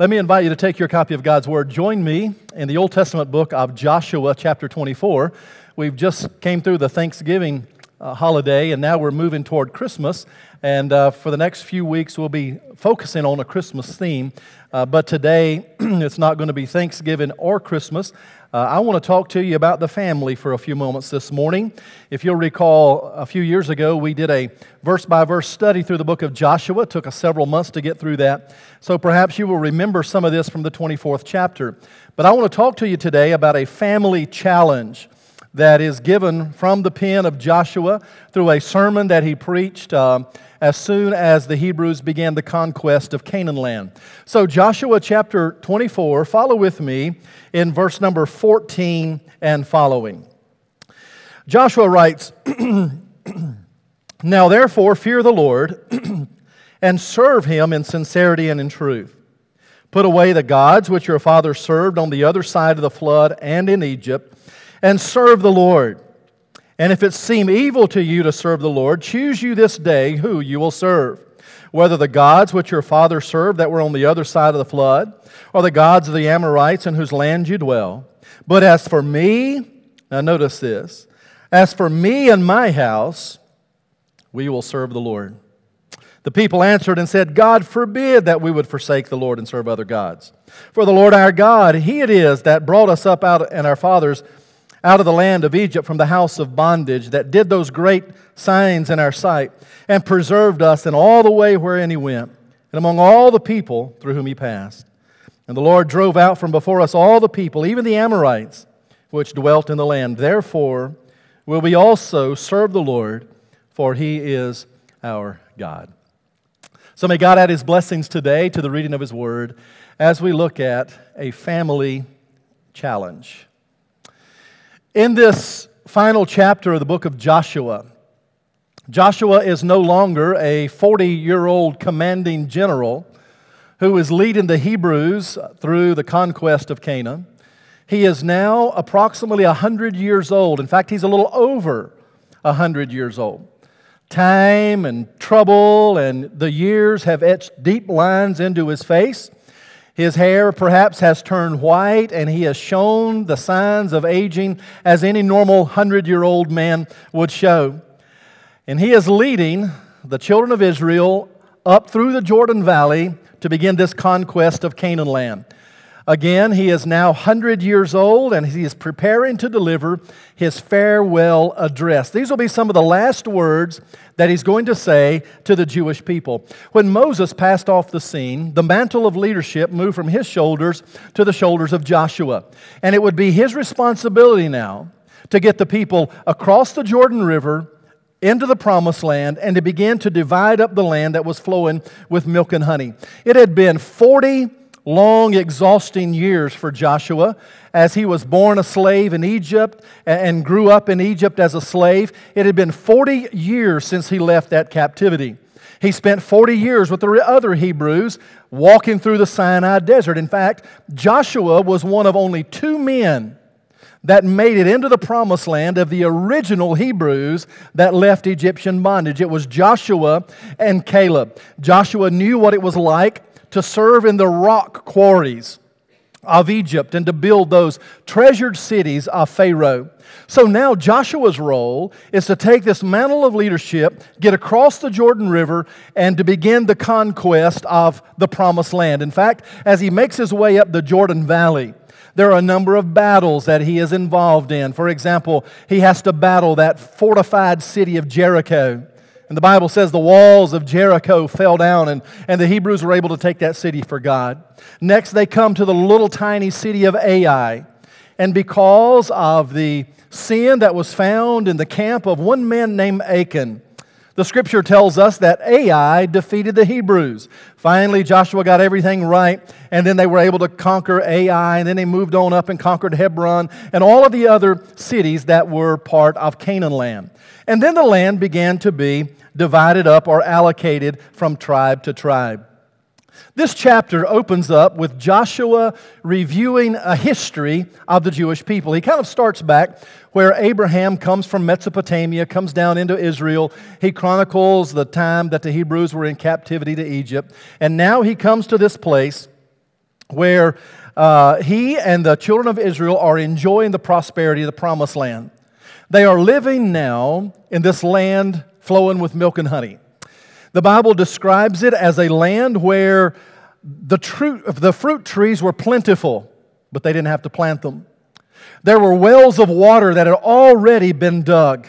Let me invite you to take your copy of God's Word. Join me in the Old Testament book of Joshua, chapter 24. We've just came through the Thanksgiving uh, holiday, and now we're moving toward Christmas. And uh, for the next few weeks, we'll be focusing on a Christmas theme. Uh, but today, it's not going to be Thanksgiving or Christmas. Uh, I want to talk to you about the family for a few moments this morning. If you'll recall, a few years ago, we did a verse by verse study through the book of Joshua. It took us several months to get through that. So perhaps you will remember some of this from the 24th chapter. But I want to talk to you today about a family challenge that is given from the pen of Joshua through a sermon that he preached. Uh, as soon as the Hebrews began the conquest of Canaan land. So, Joshua chapter 24, follow with me in verse number 14 and following. Joshua writes, Now therefore fear the Lord and serve him in sincerity and in truth. Put away the gods which your fathers served on the other side of the flood and in Egypt, and serve the Lord. And if it seem evil to you to serve the Lord, choose you this day who you will serve, whether the gods which your fathers served that were on the other side of the flood, or the gods of the Amorites in whose land you dwell. But as for me, now notice this, as for me and my house, we will serve the Lord. The people answered and said, God forbid that we would forsake the Lord and serve other gods. For the Lord our God, He it is that brought us up out and our fathers out of the land of Egypt from the house of bondage, that did those great signs in our sight, and preserved us in all the way wherein he went, and among all the people through whom he passed. And the Lord drove out from before us all the people, even the Amorites, which dwelt in the land. Therefore will we also serve the Lord, for he is our God. So may God add his blessings today to the reading of his word as we look at a family challenge. In this final chapter of the book of Joshua, Joshua is no longer a 40 year old commanding general who is leading the Hebrews through the conquest of Canaan. He is now approximately 100 years old. In fact, he's a little over 100 years old. Time and trouble and the years have etched deep lines into his face. His hair perhaps has turned white, and he has shown the signs of aging as any normal hundred year old man would show. And he is leading the children of Israel up through the Jordan Valley to begin this conquest of Canaan land. Again, he is now 100 years old and he is preparing to deliver his farewell address. These will be some of the last words that he's going to say to the Jewish people. When Moses passed off the scene, the mantle of leadership moved from his shoulders to the shoulders of Joshua. And it would be his responsibility now to get the people across the Jordan River into the promised land and to begin to divide up the land that was flowing with milk and honey. It had been 40 long, exhausting years for Joshua as he was born a slave in Egypt and grew up in Egypt as a slave. It had been 40 years since he left that captivity. He spent 40 years with the other Hebrews walking through the Sinai desert. In fact, Joshua was one of only two men that made it into the promised land of the original Hebrews that left Egyptian bondage. It was Joshua and Caleb. Joshua knew what it was like to serve in the rock quarries of Egypt and to build those treasured cities of Pharaoh. So now Joshua's role is to take this mantle of leadership, get across the Jordan River, and to begin the conquest of the promised land. In fact, as he makes his way up the Jordan Valley, there are a number of battles that he is involved in. For example, he has to battle that fortified city of Jericho. And the Bible says the walls of Jericho fell down, and, and the Hebrews were able to take that city for God. Next, they come to the little tiny city of Ai. And because of the sin that was found in the camp of one man named Achan, the scripture tells us that Ai defeated the Hebrews. Finally, Joshua got everything right, and then they were able to conquer Ai, and then they moved on up and conquered Hebron and all of the other cities that were part of Canaan land. And then the land began to be divided up or allocated from tribe to tribe. This chapter opens up with Joshua reviewing a history of the Jewish people. He kind of starts back where Abraham comes from Mesopotamia, comes down into Israel. He chronicles the time that the Hebrews were in captivity to Egypt. And now he comes to this place where uh, he and the children of Israel are enjoying the prosperity of the promised land. They are living now in this land flowing with milk and honey. The Bible describes it as a land where the, tru- the fruit trees were plentiful, but they didn't have to plant them. There were wells of water that had already been dug.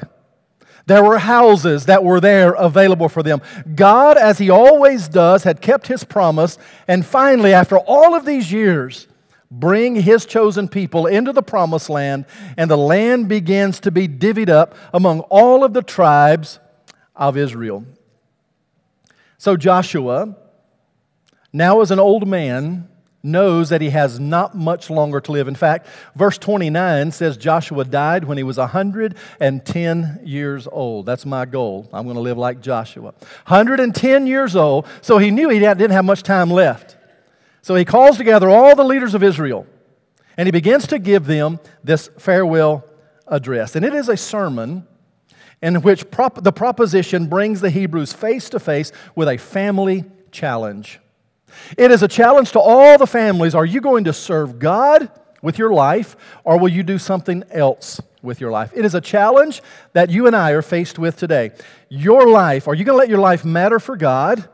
There were houses that were there available for them. God, as He always does, had kept His promise, and finally, after all of these years, bring his chosen people into the promised land, and the land begins to be divvied up among all of the tribes of Israel. So Joshua, now as an old man, knows that he has not much longer to live. In fact, verse 29 says Joshua died when he was 110 years old. That's my goal. I'm going to live like Joshua. 110 years old, so he knew he didn't have much time left. So he calls together all the leaders of Israel and he begins to give them this farewell address. And it is a sermon in which prop- the proposition brings the Hebrews face to face with a family challenge. It is a challenge to all the families. Are you going to serve God with your life or will you do something else with your life? It is a challenge that you and I are faced with today. Your life, are you going to let your life matter for God?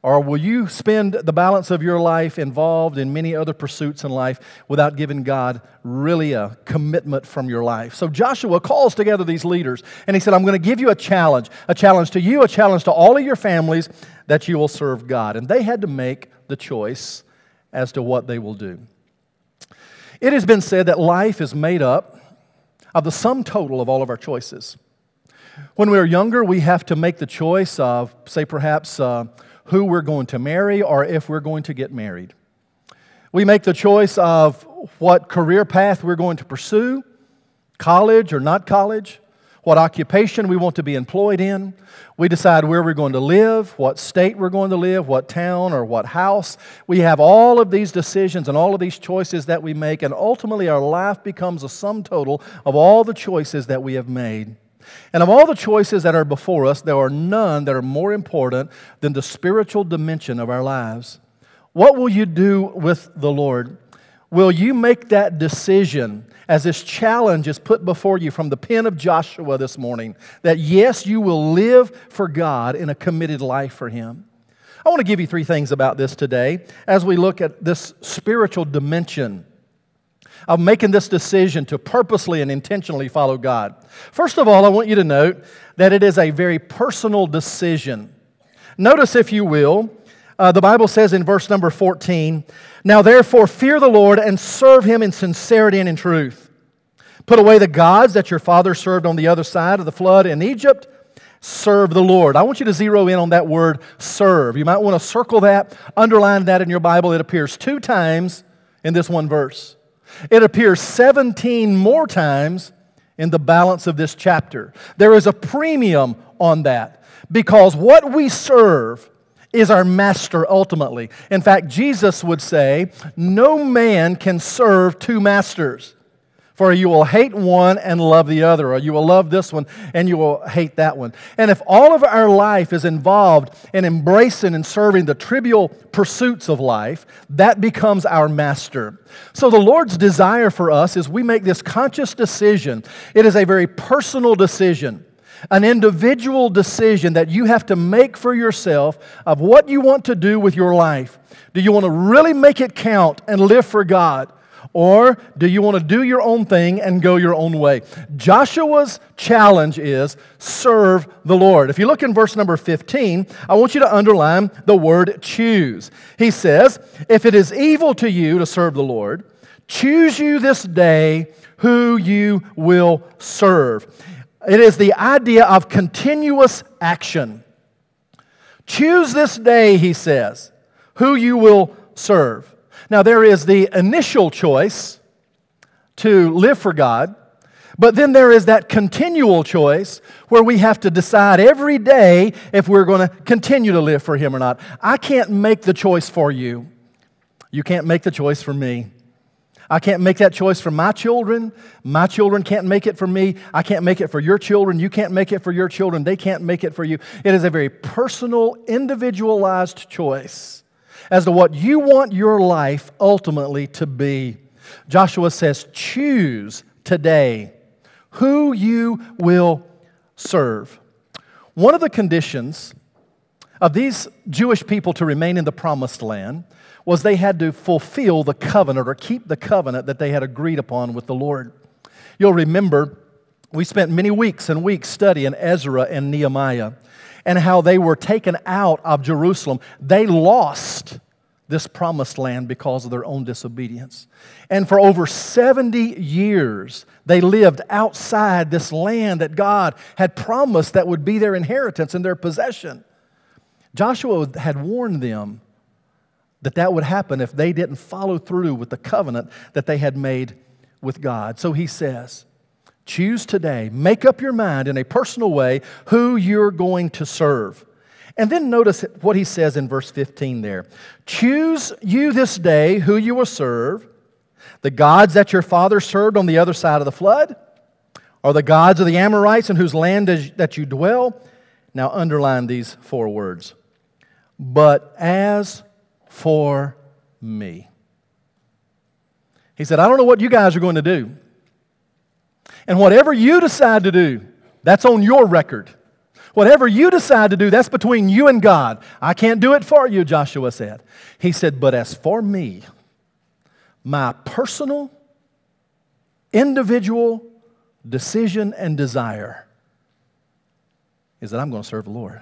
Or will you spend the balance of your life involved in many other pursuits in life without giving God really a commitment from your life? So Joshua calls together these leaders and he said, I'm going to give you a challenge, a challenge to you, a challenge to all of your families that you will serve God. And they had to make the choice as to what they will do. It has been said that life is made up of the sum total of all of our choices. When we are younger, we have to make the choice of, say, perhaps. Uh, who we're going to marry or if we're going to get married. We make the choice of what career path we're going to pursue, college or not college, what occupation we want to be employed in. We decide where we're going to live, what state we're going to live, what town or what house. We have all of these decisions and all of these choices that we make, and ultimately our life becomes a sum total of all the choices that we have made. And of all the choices that are before us, there are none that are more important than the spiritual dimension of our lives. What will you do with the Lord? Will you make that decision as this challenge is put before you from the pen of Joshua this morning that yes, you will live for God in a committed life for Him? I want to give you three things about this today as we look at this spiritual dimension of making this decision to purposely and intentionally follow God. First of all, I want you to note that it is a very personal decision. Notice, if you will, uh, the Bible says in verse number 14, Now therefore fear the Lord and serve him in sincerity and in truth. Put away the gods that your father served on the other side of the flood in Egypt. Serve the Lord. I want you to zero in on that word serve. You might want to circle that, underline that in your Bible. It appears two times in this one verse. It appears 17 more times in the balance of this chapter. There is a premium on that because what we serve is our master ultimately. In fact, Jesus would say, No man can serve two masters. For you will hate one and love the other, or you will love this one and you will hate that one. And if all of our life is involved in embracing and serving the trivial pursuits of life, that becomes our master. So the Lord's desire for us is we make this conscious decision. It is a very personal decision an individual decision that you have to make for yourself of what you want to do with your life. Do you want to really make it count and live for God? Or do you want to do your own thing and go your own way? Joshua's challenge is serve the Lord. If you look in verse number 15, I want you to underline the word choose. He says, If it is evil to you to serve the Lord, choose you this day who you will serve. It is the idea of continuous action. Choose this day, he says, who you will serve. Now, there is the initial choice to live for God, but then there is that continual choice where we have to decide every day if we're going to continue to live for Him or not. I can't make the choice for you. You can't make the choice for me. I can't make that choice for my children. My children can't make it for me. I can't make it for your children. You can't make it for your children. They can't make it for you. It is a very personal, individualized choice. As to what you want your life ultimately to be. Joshua says, Choose today who you will serve. One of the conditions of these Jewish people to remain in the promised land was they had to fulfill the covenant or keep the covenant that they had agreed upon with the Lord. You'll remember we spent many weeks and weeks studying Ezra and Nehemiah and how they were taken out of Jerusalem. They lost this promised land because of their own disobedience. And for over 70 years, they lived outside this land that God had promised that would be their inheritance and their possession. Joshua had warned them that that would happen if they didn't follow through with the covenant that they had made with God. So he says, Choose today, make up your mind in a personal way who you're going to serve. And then notice what he says in verse 15 there. Choose you this day who you will serve, the gods that your father served on the other side of the flood, or the gods of the Amorites in whose land that you dwell. Now underline these four words. But as for me. He said, I don't know what you guys are going to do. And whatever you decide to do, that's on your record. Whatever you decide to do, that's between you and God. I can't do it for you, Joshua said. He said, But as for me, my personal, individual decision and desire is that I'm going to serve the Lord.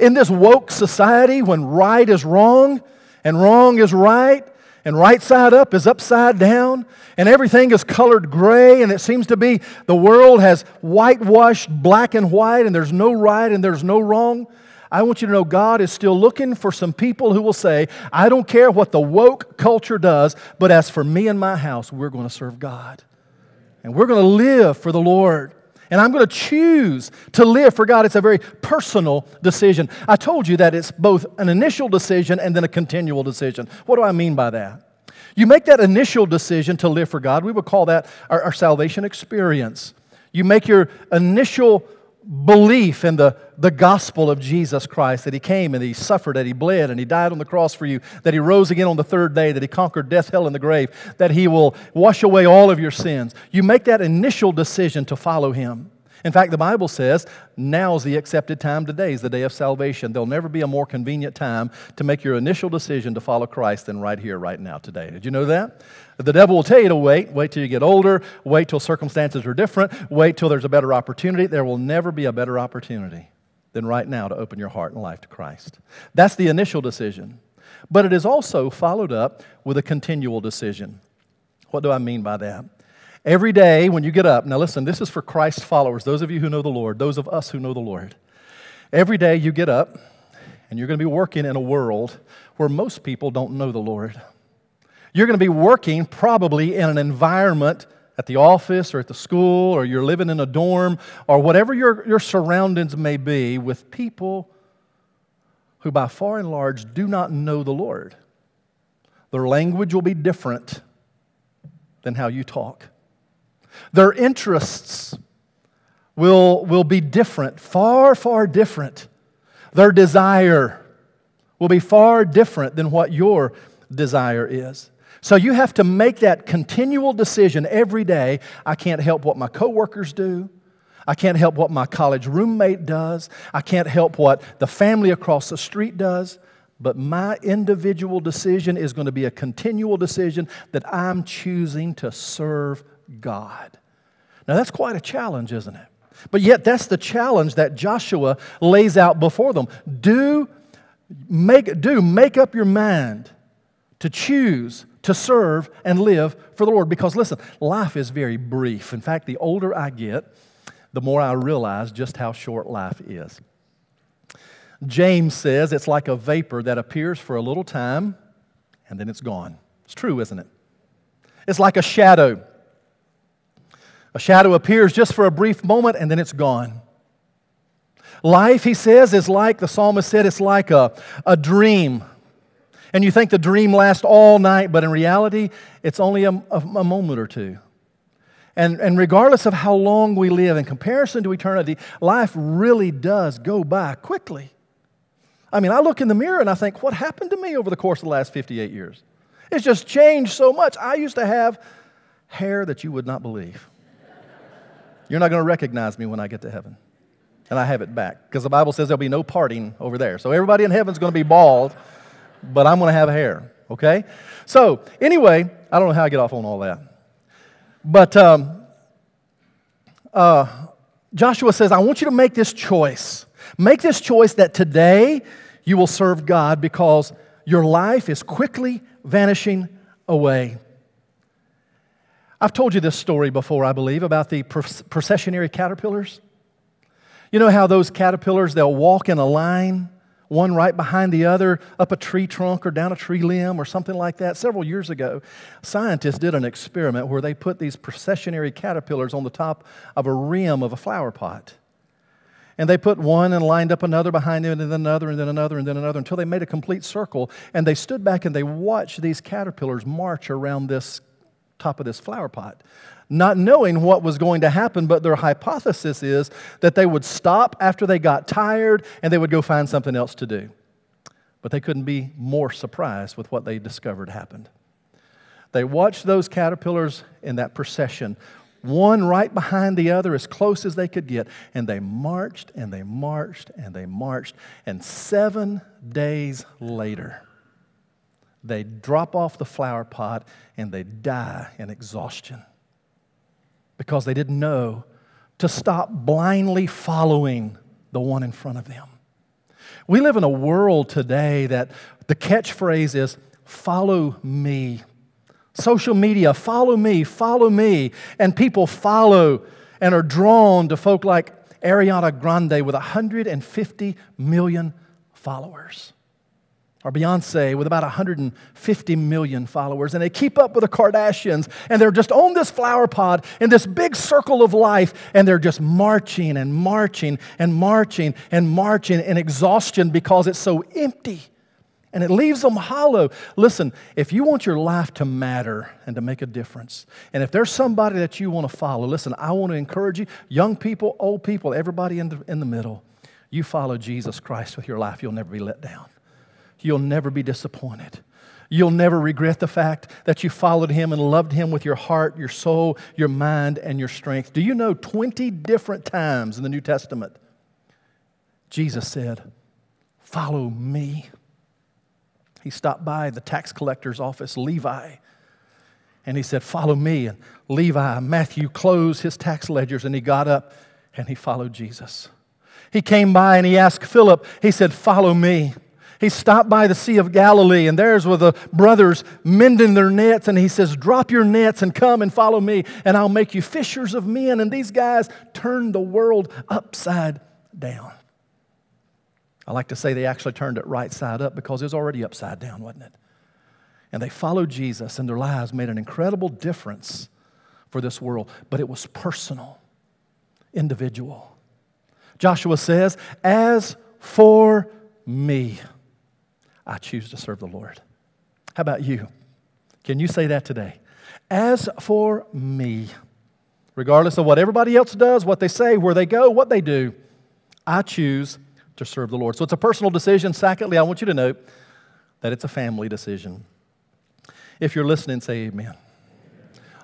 In this woke society, when right is wrong and wrong is right, and right side up is upside down, and everything is colored gray, and it seems to be the world has whitewashed black and white, and there's no right and there's no wrong. I want you to know God is still looking for some people who will say, I don't care what the woke culture does, but as for me and my house, we're going to serve God. And we're going to live for the Lord. And I'm going to choose to live for God. It's a very personal decision. I told you that it's both an initial decision and then a continual decision. What do I mean by that? You make that initial decision to live for God. We would call that our, our salvation experience. You make your initial belief in the, the gospel of Jesus Christ that He came and He suffered, that He bled, and He died on the cross for you, that He rose again on the third day, that He conquered death, hell, and the grave, that He will wash away all of your sins. You make that initial decision to follow Him. In fact, the Bible says now's the accepted time. Today is the day of salvation. There'll never be a more convenient time to make your initial decision to follow Christ than right here, right now, today. Did you know that? The devil will tell you to wait. Wait till you get older. Wait till circumstances are different. Wait till there's a better opportunity. There will never be a better opportunity than right now to open your heart and life to Christ. That's the initial decision. But it is also followed up with a continual decision. What do I mean by that? Every day when you get up, now listen, this is for Christ followers, those of you who know the Lord, those of us who know the Lord. Every day you get up and you're going to be working in a world where most people don't know the Lord. You're going to be working probably in an environment at the office or at the school or you're living in a dorm or whatever your, your surroundings may be with people who, by far and large, do not know the Lord. Their language will be different than how you talk. Their interests will, will be different, far, far different. Their desire will be far different than what your desire is. So you have to make that continual decision every day. I can't help what my coworkers do. I can't help what my college roommate does. I can't help what the family across the street does. But my individual decision is going to be a continual decision that I'm choosing to serve God. Now, that's quite a challenge, isn't it? But yet, that's the challenge that Joshua lays out before them. Do make, do make up your mind to choose to serve and live for the Lord. Because listen, life is very brief. In fact, the older I get, the more I realize just how short life is. James says it's like a vapor that appears for a little time and then it's gone. It's true, isn't it? It's like a shadow a shadow appears just for a brief moment and then it's gone. Life, he says, is like, the psalmist said, it's like a, a dream. And you think the dream lasts all night, but in reality, it's only a, a, a moment or two. And, and regardless of how long we live, in comparison to eternity, life really does go by quickly. I mean, I look in the mirror and I think, what happened to me over the course of the last 58 years? It's just changed so much. I used to have hair that you would not believe. You're not going to recognize me when I get to heaven. And I have it back because the Bible says there'll be no parting over there. So everybody in heaven's going to be bald, but I'm going to have hair, okay? So, anyway, I don't know how I get off on all that. But um, uh, Joshua says, I want you to make this choice. Make this choice that today you will serve God because your life is quickly vanishing away. I've told you this story before, I believe, about the processionary caterpillars. You know how those caterpillars, they'll walk in a line, one right behind the other, up a tree trunk or down a tree limb or something like that? Several years ago, scientists did an experiment where they put these processionary caterpillars on the top of a rim of a flower pot. And they put one and lined up another behind it, and then another, and then another, and then another, until they made a complete circle. And they stood back and they watched these caterpillars march around this top of this flower pot, not knowing what was going to happen. But their hypothesis is that they would stop after they got tired and they would go find something else to do. But they couldn't be more surprised with what they discovered happened. They watched those caterpillars in that procession one right behind the other as close as they could get. And they marched and they marched and they marched. And seven days later, they drop off the flower pot and they die in exhaustion because they didn't know to stop blindly following the one in front of them. We live in a world today that the catchphrase is follow me. Social media, follow me, follow me. And people follow and are drawn to folk like Ariana Grande with 150 million followers. Or Beyonce with about 150 million followers. And they keep up with the Kardashians. And they're just on this flower pot in this big circle of life. And they're just marching and marching and marching and marching in exhaustion because it's so empty and it leaves them hollow. Listen, if you want your life to matter and to make a difference, and if there's somebody that you want to follow, listen, I want to encourage you, young people, old people, everybody in the, in the middle, you follow Jesus Christ with your life, you'll never be let down. You'll never be disappointed. You'll never regret the fact that you followed him and loved him with your heart, your soul, your mind, and your strength. Do you know 20 different times in the New Testament, Jesus said, Follow me he stopped by the tax collector's office, Levi, and he said, Follow me. And Levi, Matthew, closed his tax ledgers and he got up and he followed Jesus. He came by and he asked Philip, he said, Follow me. He stopped by the Sea of Galilee, and there's were the brothers mending their nets, and he says, Drop your nets and come and follow me, and I'll make you fishers of men. And these guys turned the world upside down. I like to say they actually turned it right side up because it was already upside down, wasn't it? And they followed Jesus, and their lives made an incredible difference for this world, but it was personal, individual. Joshua says, As for me, I choose to serve the Lord. How about you? Can you say that today? As for me, regardless of what everybody else does, what they say, where they go, what they do, I choose to serve the Lord. So it's a personal decision. Secondly, I want you to note that it's a family decision. If you're listening, say amen.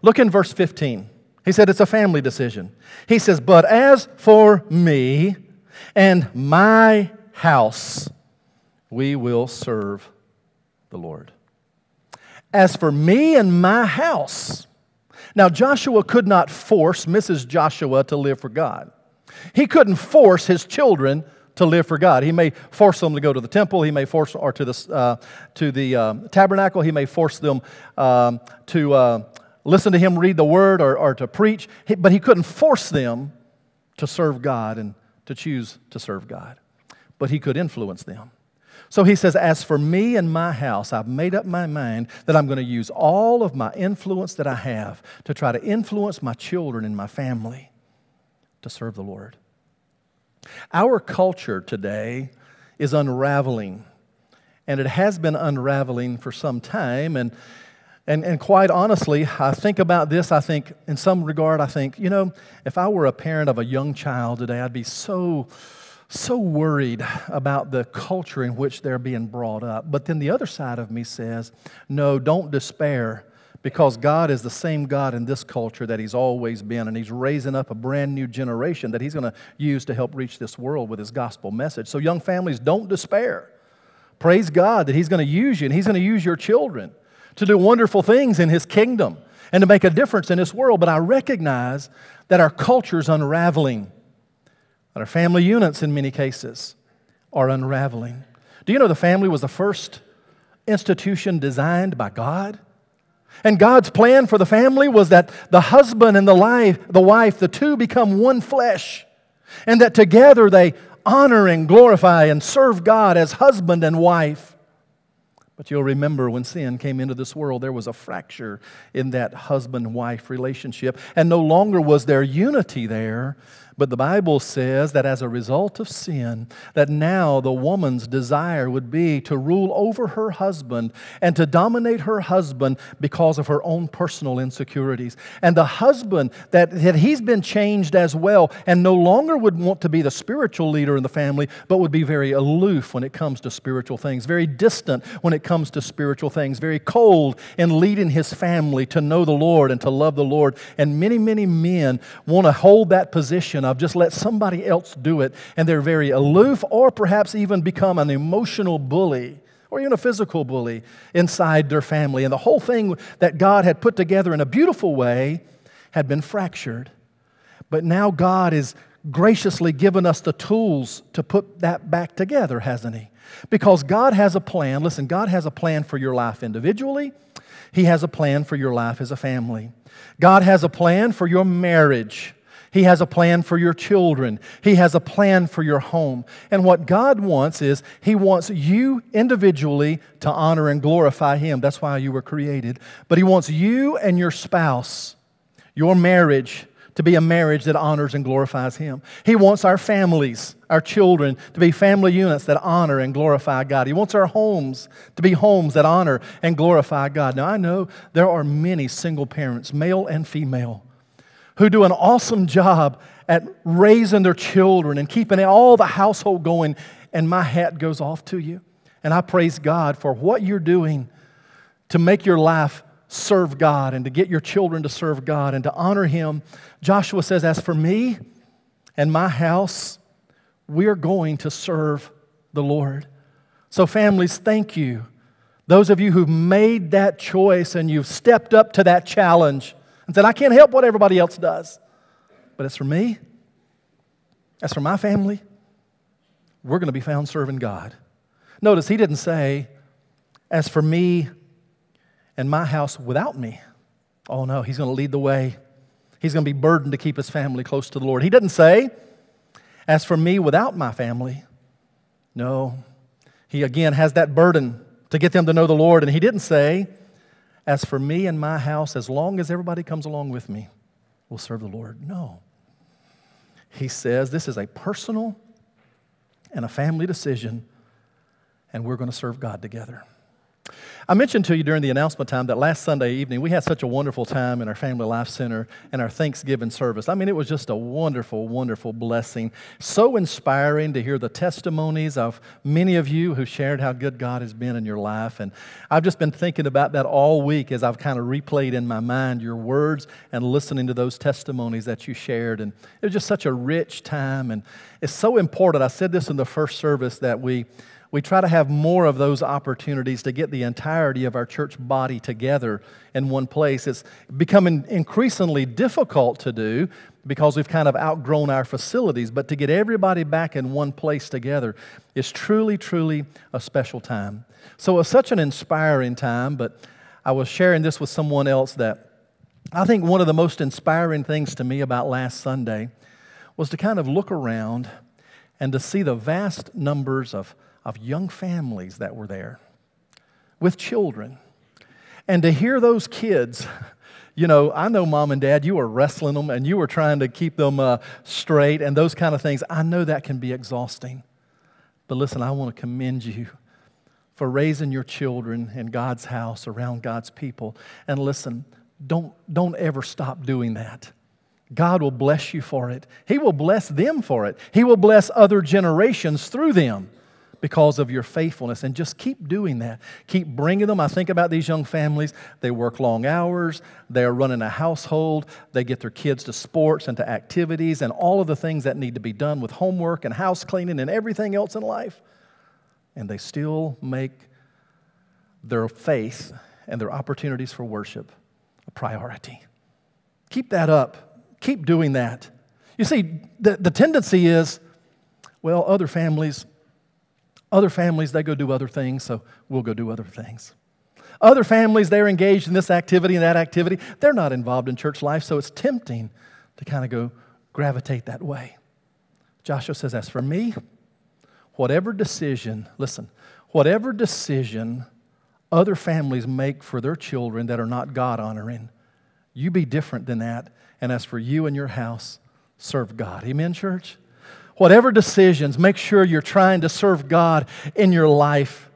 Look in verse 15. He said it's a family decision. He says, But as for me and my house, we will serve the Lord. As for me and my house, now Joshua could not force Mrs. Joshua to live for God. He couldn't force his children to live for God. He may force them to go to the temple. He may force, or to the, uh, to the uh, tabernacle. He may force them um, to uh, listen to him read the word or, or to preach. He, but he couldn't force them to serve God and to choose to serve God. But he could influence them. So he says, As for me and my house, I've made up my mind that I'm going to use all of my influence that I have to try to influence my children and my family to serve the Lord. Our culture today is unraveling, and it has been unraveling for some time. And, and, and quite honestly, I think about this. I think, in some regard, I think, you know, if I were a parent of a young child today, I'd be so, so worried about the culture in which they're being brought up. But then the other side of me says, no, don't despair because God is the same God in this culture that He's always been, and He's raising up a brand new generation that He's going to use to help reach this world with His gospel message. So, young families, don't despair. Praise God that He's going to use you, and He's going to use your children to do wonderful things in His kingdom and to make a difference in this world. But I recognize that our culture is unraveling, our family units, in many cases, are unraveling. Do you know the family was the first institution designed by God? And God's plan for the family was that the husband and the wife, the wife, the two become one flesh, and that together they honor and glorify and serve God as husband and wife. But you'll remember when sin came into this world, there was a fracture in that husband wife relationship, and no longer was there unity there, but the Bible says that as a result of sin, that now the woman's desire would be to rule over her husband and to dominate her husband because of her own personal insecurities. And the husband, that, that he's been changed as well and no longer would want to be the spiritual leader in the family, but would be very aloof when it comes to spiritual things, very distant when it comes to spiritual things, very cold in leading his family to know the Lord and to love the Lord. And many, many men want to hold that position of just let somebody else do it, and they're very aloof, or perhaps even become an emotional bully or even a physical bully inside their family. And the whole thing that God had put together in a beautiful way had been fractured. But now God has graciously given us the tools to put that back together, hasn't He? Because God has a plan. Listen, God has a plan for your life individually, He has a plan for your life as a family. God has a plan for your marriage. He has a plan for your children. He has a plan for your home. And what God wants is He wants you individually to honor and glorify Him. That's why you were created. But He wants you and your spouse, your marriage, to be a marriage that honors and glorifies Him. He wants our families, our children, to be family units that honor and glorify God. He wants our homes to be homes that honor and glorify God. Now, I know there are many single parents, male and female who do an awesome job at raising their children and keeping all the household going. And my hat goes off to you. And I praise God for what you're doing to make your life serve God and to get your children to serve God and to honor Him. Joshua says, As for me and my house, we're going to serve the Lord. So, families, thank you. Those of you who've made that choice and you've stepped up to that challenge and said, I can't help what everybody else does. But as for me, as for my family, we're going to be found serving God. Notice he didn't say, as for me and my house without me. Oh no, he's going to lead the way. He's going to be burdened to keep his family close to the Lord. He didn't say, as for me without my family. No, he again has that burden to get them to know the Lord. And he didn't say, as for me and my house, as long as everybody comes along with me, we'll serve the Lord. No. He says this is a personal and a family decision, and we're going to serve God together. I mentioned to you during the announcement time that last Sunday evening we had such a wonderful time in our Family Life Center and our Thanksgiving service. I mean, it was just a wonderful, wonderful blessing. So inspiring to hear the testimonies of many of you who shared how good God has been in your life. And I've just been thinking about that all week as I've kind of replayed in my mind your words and listening to those testimonies that you shared. And it was just such a rich time. And it's so important. I said this in the first service that we we try to have more of those opportunities to get the entirety of our church body together in one place. It's becoming increasingly difficult to do because we've kind of outgrown our facilities, but to get everybody back in one place together is truly, truly a special time. So it's such an inspiring time, but I was sharing this with someone else that I think one of the most inspiring things to me about last Sunday was to kind of look around and to see the vast numbers of of young families that were there with children. And to hear those kids, you know, I know mom and dad, you were wrestling them and you were trying to keep them uh, straight and those kind of things. I know that can be exhausting. But listen, I want to commend you for raising your children in God's house around God's people. And listen, don't, don't ever stop doing that. God will bless you for it. He will bless them for it. He will bless other generations through them because of your faithfulness. And just keep doing that. Keep bringing them. I think about these young families. They work long hours, they're running a household, they get their kids to sports and to activities and all of the things that need to be done with homework and house cleaning and everything else in life. And they still make their faith and their opportunities for worship a priority. Keep that up. Keep doing that. You see, the, the tendency is, well, other families, other families, they go do other things, so we'll go do other things. Other families, they're engaged in this activity and that activity. They're not involved in church life, so it's tempting to kind of go gravitate that way. Joshua says, As for me, whatever decision, listen, whatever decision other families make for their children that are not God honoring, you be different than that. And as for you and your house, serve God. Amen, church? Whatever decisions, make sure you're trying to serve God in your life.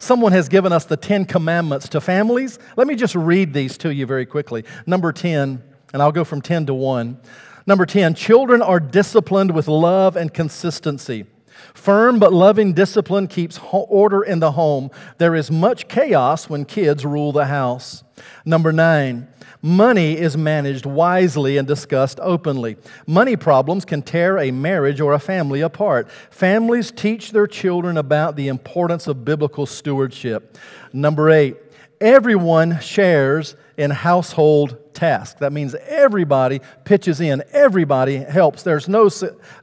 Someone has given us the Ten Commandments to families. Let me just read these to you very quickly. Number 10, and I'll go from 10 to 1. Number 10, children are disciplined with love and consistency. Firm but loving discipline keeps order in the home. There is much chaos when kids rule the house. Number nine, money is managed wisely and discussed openly. Money problems can tear a marriage or a family apart. Families teach their children about the importance of biblical stewardship. Number eight, everyone shares in household tasks. That means everybody pitches in, everybody helps. There's no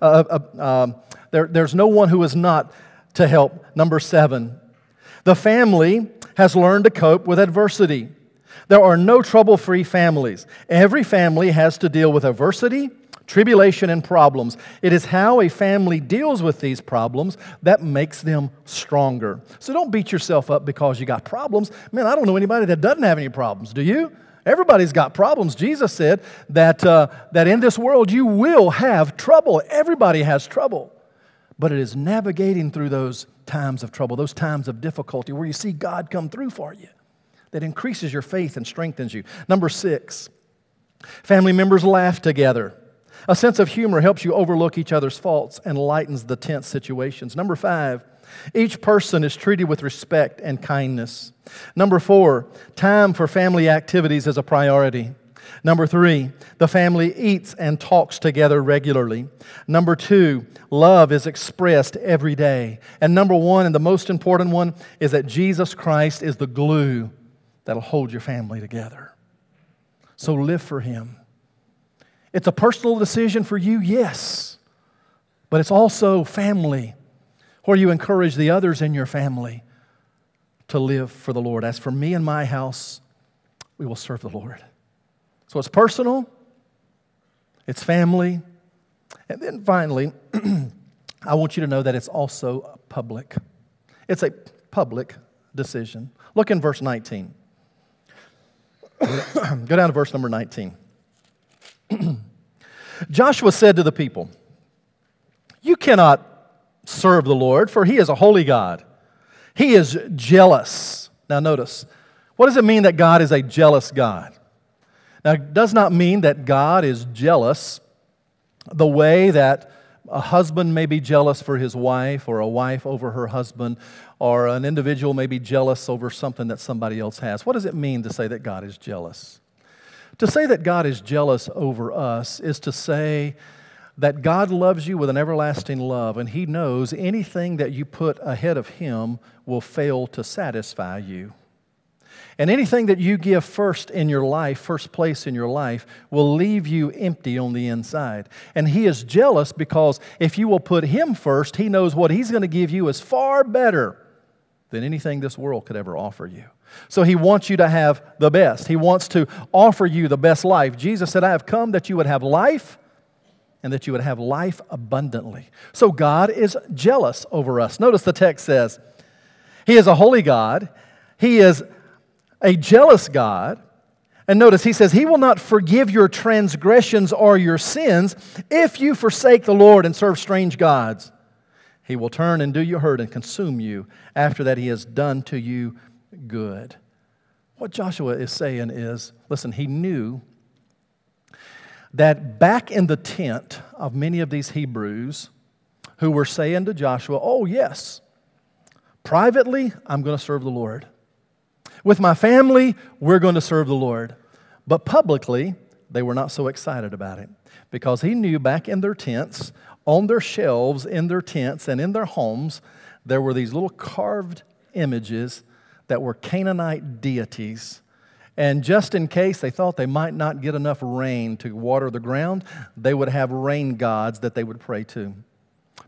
uh, uh, uh, there, there's no one who is not to help. Number seven, the family has learned to cope with adversity. There are no trouble free families. Every family has to deal with adversity, tribulation, and problems. It is how a family deals with these problems that makes them stronger. So don't beat yourself up because you got problems. Man, I don't know anybody that doesn't have any problems. Do you? Everybody's got problems. Jesus said that, uh, that in this world you will have trouble. Everybody has trouble. But it is navigating through those times of trouble, those times of difficulty where you see God come through for you that increases your faith and strengthens you. Number six, family members laugh together. A sense of humor helps you overlook each other's faults and lightens the tense situations. Number five, each person is treated with respect and kindness. Number four, time for family activities is a priority. Number three, the family eats and talks together regularly. Number two, love is expressed every day. And number one, and the most important one, is that Jesus Christ is the glue that'll hold your family together. So live for Him. It's a personal decision for you, yes, but it's also family where you encourage the others in your family to live for the Lord. As for me and my house, we will serve the Lord. So it's personal, it's family, and then finally, I want you to know that it's also public. It's a public decision. Look in verse 19. Go down to verse number 19. Joshua said to the people, You cannot serve the Lord, for he is a holy God. He is jealous. Now, notice, what does it mean that God is a jealous God? Now, it does not mean that God is jealous the way that a husband may be jealous for his wife, or a wife over her husband, or an individual may be jealous over something that somebody else has. What does it mean to say that God is jealous? To say that God is jealous over us is to say that God loves you with an everlasting love, and He knows anything that you put ahead of Him will fail to satisfy you. And anything that you give first in your life, first place in your life, will leave you empty on the inside. And He is jealous because if you will put Him first, He knows what He's going to give you is far better than anything this world could ever offer you. So He wants you to have the best. He wants to offer you the best life. Jesus said, I have come that you would have life and that you would have life abundantly. So God is jealous over us. Notice the text says, He is a holy God. He is a jealous God. And notice he says, He will not forgive your transgressions or your sins if you forsake the Lord and serve strange gods. He will turn and do you hurt and consume you after that he has done to you good. What Joshua is saying is listen, he knew that back in the tent of many of these Hebrews who were saying to Joshua, Oh, yes, privately, I'm going to serve the Lord. With my family, we're going to serve the Lord. But publicly, they were not so excited about it because he knew back in their tents, on their shelves, in their tents, and in their homes, there were these little carved images that were Canaanite deities. And just in case they thought they might not get enough rain to water the ground, they would have rain gods that they would pray to.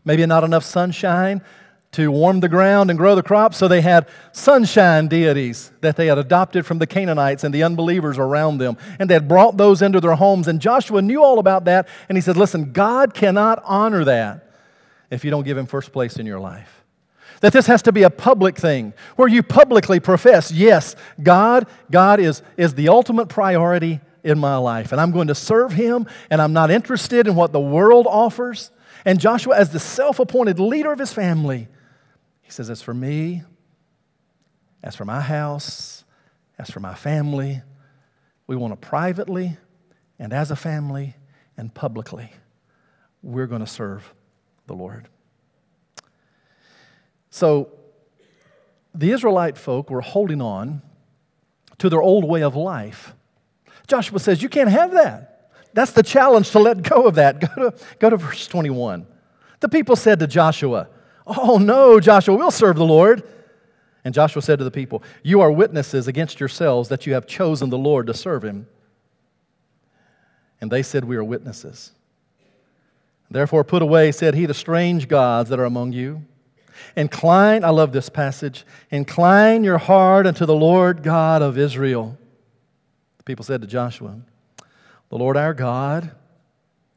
Maybe not enough sunshine, to warm the ground and grow the crops. So they had sunshine deities that they had adopted from the Canaanites and the unbelievers around them. And they had brought those into their homes. And Joshua knew all about that. And he said, Listen, God cannot honor that if you don't give him first place in your life. That this has to be a public thing where you publicly profess, yes, God, God is, is the ultimate priority in my life. And I'm going to serve him, and I'm not interested in what the world offers. And Joshua, as the self appointed leader of his family, he says, As for me, as for my house, as for my family, we want to privately and as a family and publicly, we're going to serve the Lord. So the Israelite folk were holding on to their old way of life. Joshua says, You can't have that. That's the challenge to let go of that. Go to, go to verse 21. The people said to Joshua, Oh, no, Joshua, we'll serve the Lord. And Joshua said to the people, You are witnesses against yourselves that you have chosen the Lord to serve him. And they said, We are witnesses. Therefore, put away, said he, the strange gods that are among you. Incline, I love this passage, incline your heart unto the Lord God of Israel. The people said to Joshua, The Lord our God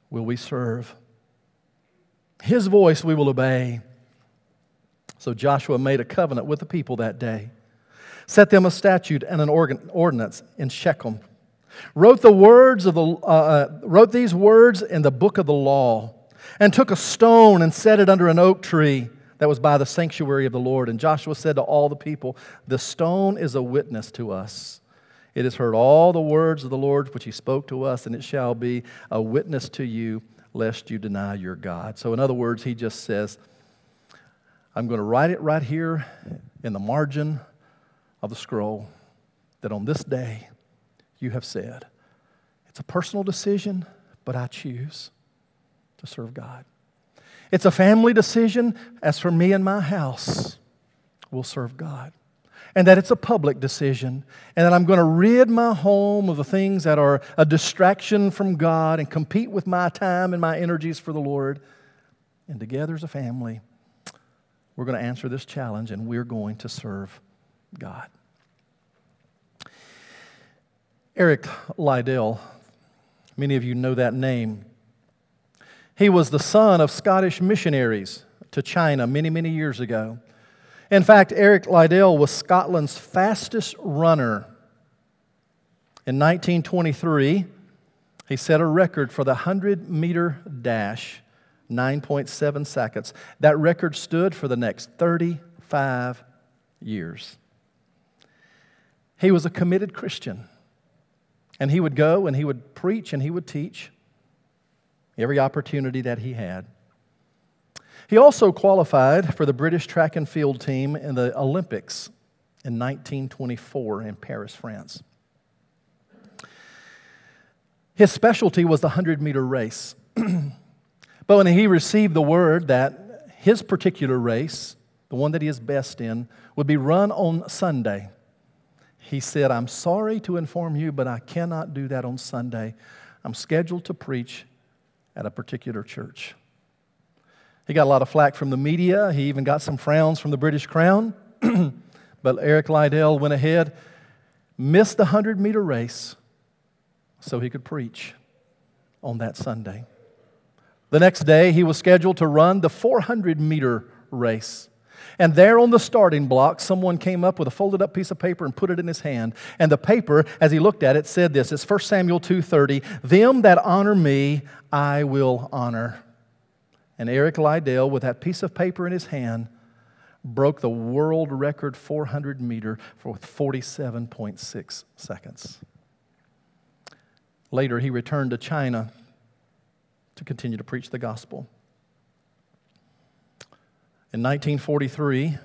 will we serve. His voice we will obey. So Joshua made a covenant with the people that day, set them a statute and an ordinance in Shechem, wrote the words of the uh, uh, wrote these words in the book of the law, and took a stone and set it under an oak tree that was by the sanctuary of the Lord. And Joshua said to all the people, The stone is a witness to us. It has heard all the words of the Lord which he spoke to us, and it shall be a witness to you, lest you deny your God. So, in other words, he just says, I'm going to write it right here in the margin of the scroll that on this day you have said, it's a personal decision, but I choose to serve God. It's a family decision. As for me and my house, we'll serve God. And that it's a public decision, and that I'm going to rid my home of the things that are a distraction from God and compete with my time and my energies for the Lord. And together as a family, we're going to answer this challenge and we're going to serve God. Eric Liddell, many of you know that name. He was the son of Scottish missionaries to China many, many years ago. In fact, Eric Liddell was Scotland's fastest runner. In 1923, he set a record for the 100 meter dash 9.7 seconds. That record stood for the next 35 years. He was a committed Christian. And he would go and he would preach and he would teach every opportunity that he had. He also qualified for the British track and field team in the Olympics in 1924 in Paris, France. His specialty was the 100 meter race. But when he received the word that his particular race, the one that he is best in, would be run on Sunday, he said, I'm sorry to inform you, but I cannot do that on Sunday. I'm scheduled to preach at a particular church. He got a lot of flack from the media. He even got some frowns from the British Crown. but Eric Liddell went ahead, missed the 100 meter race so he could preach on that Sunday. The next day, he was scheduled to run the 400 meter race. And there on the starting block, someone came up with a folded up piece of paper and put it in his hand. And the paper, as he looked at it, said this it's 1 Samuel 2:30, "Them that honor me, I will honor." And Eric Liddell, with that piece of paper in his hand, broke the world record 400 meter for 47.6 seconds. Later, he returned to China to continue to preach the gospel. In 1943,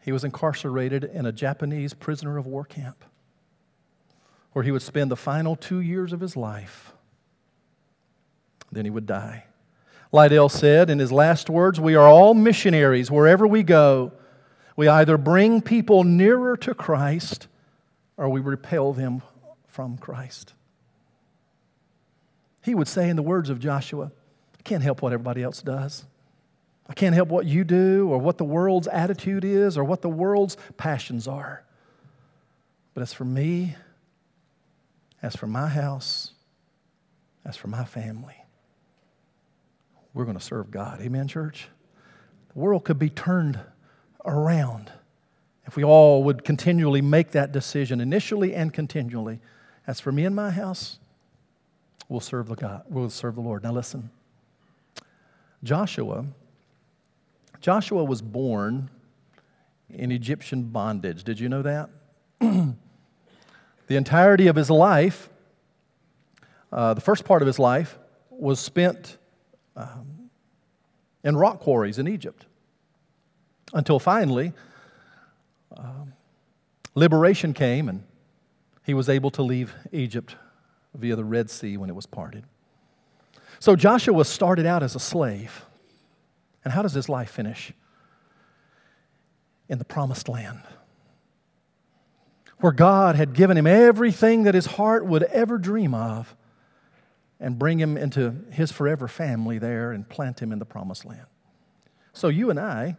he was incarcerated in a Japanese prisoner of war camp where he would spend the final two years of his life. Then he would die. Liddell said in his last words, We are all missionaries wherever we go. We either bring people nearer to Christ or we repel them from Christ. He would say, in the words of Joshua, I can't help what everybody else does. I can't help what you do or what the world's attitude is or what the world's passions are. But as for me, as for my house, as for my family, we're going to serve God. Amen, church? The world could be turned around if we all would continually make that decision, initially and continually. As for me and my house, we'll serve the God. We'll serve the Lord. Now listen. Joshua, Joshua was born in Egyptian bondage. Did you know that? the entirety of his life, uh, the first part of his life, was spent um, in rock quarries in Egypt. Until finally, um, liberation came and he was able to leave Egypt via the Red Sea when it was parted. So Joshua started out as a slave. And how does his life finish? In the promised land, where God had given him everything that his heart would ever dream of and bring him into his forever family there and plant him in the promised land. So, you and I,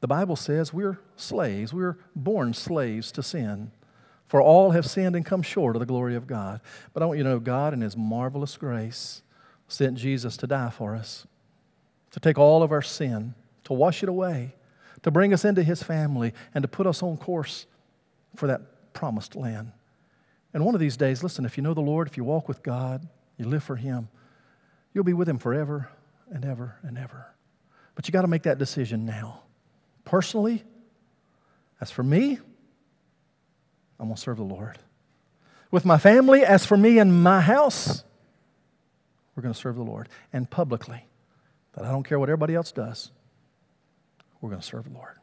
the Bible says we're slaves. We're born slaves to sin. For all have sinned and come short of the glory of God. But I want you to know God, in His marvelous grace, sent Jesus to die for us, to take all of our sin, to wash it away, to bring us into His family, and to put us on course for that promised land. And one of these days, listen, if you know the Lord, if you walk with God, you live for Him, you'll be with Him forever and ever and ever. But you got to make that decision now. Personally, as for me, I'm going to serve the Lord. With my family, as for me and my house, we're going to serve the Lord. And publicly, that I don't care what everybody else does, we're going to serve the Lord.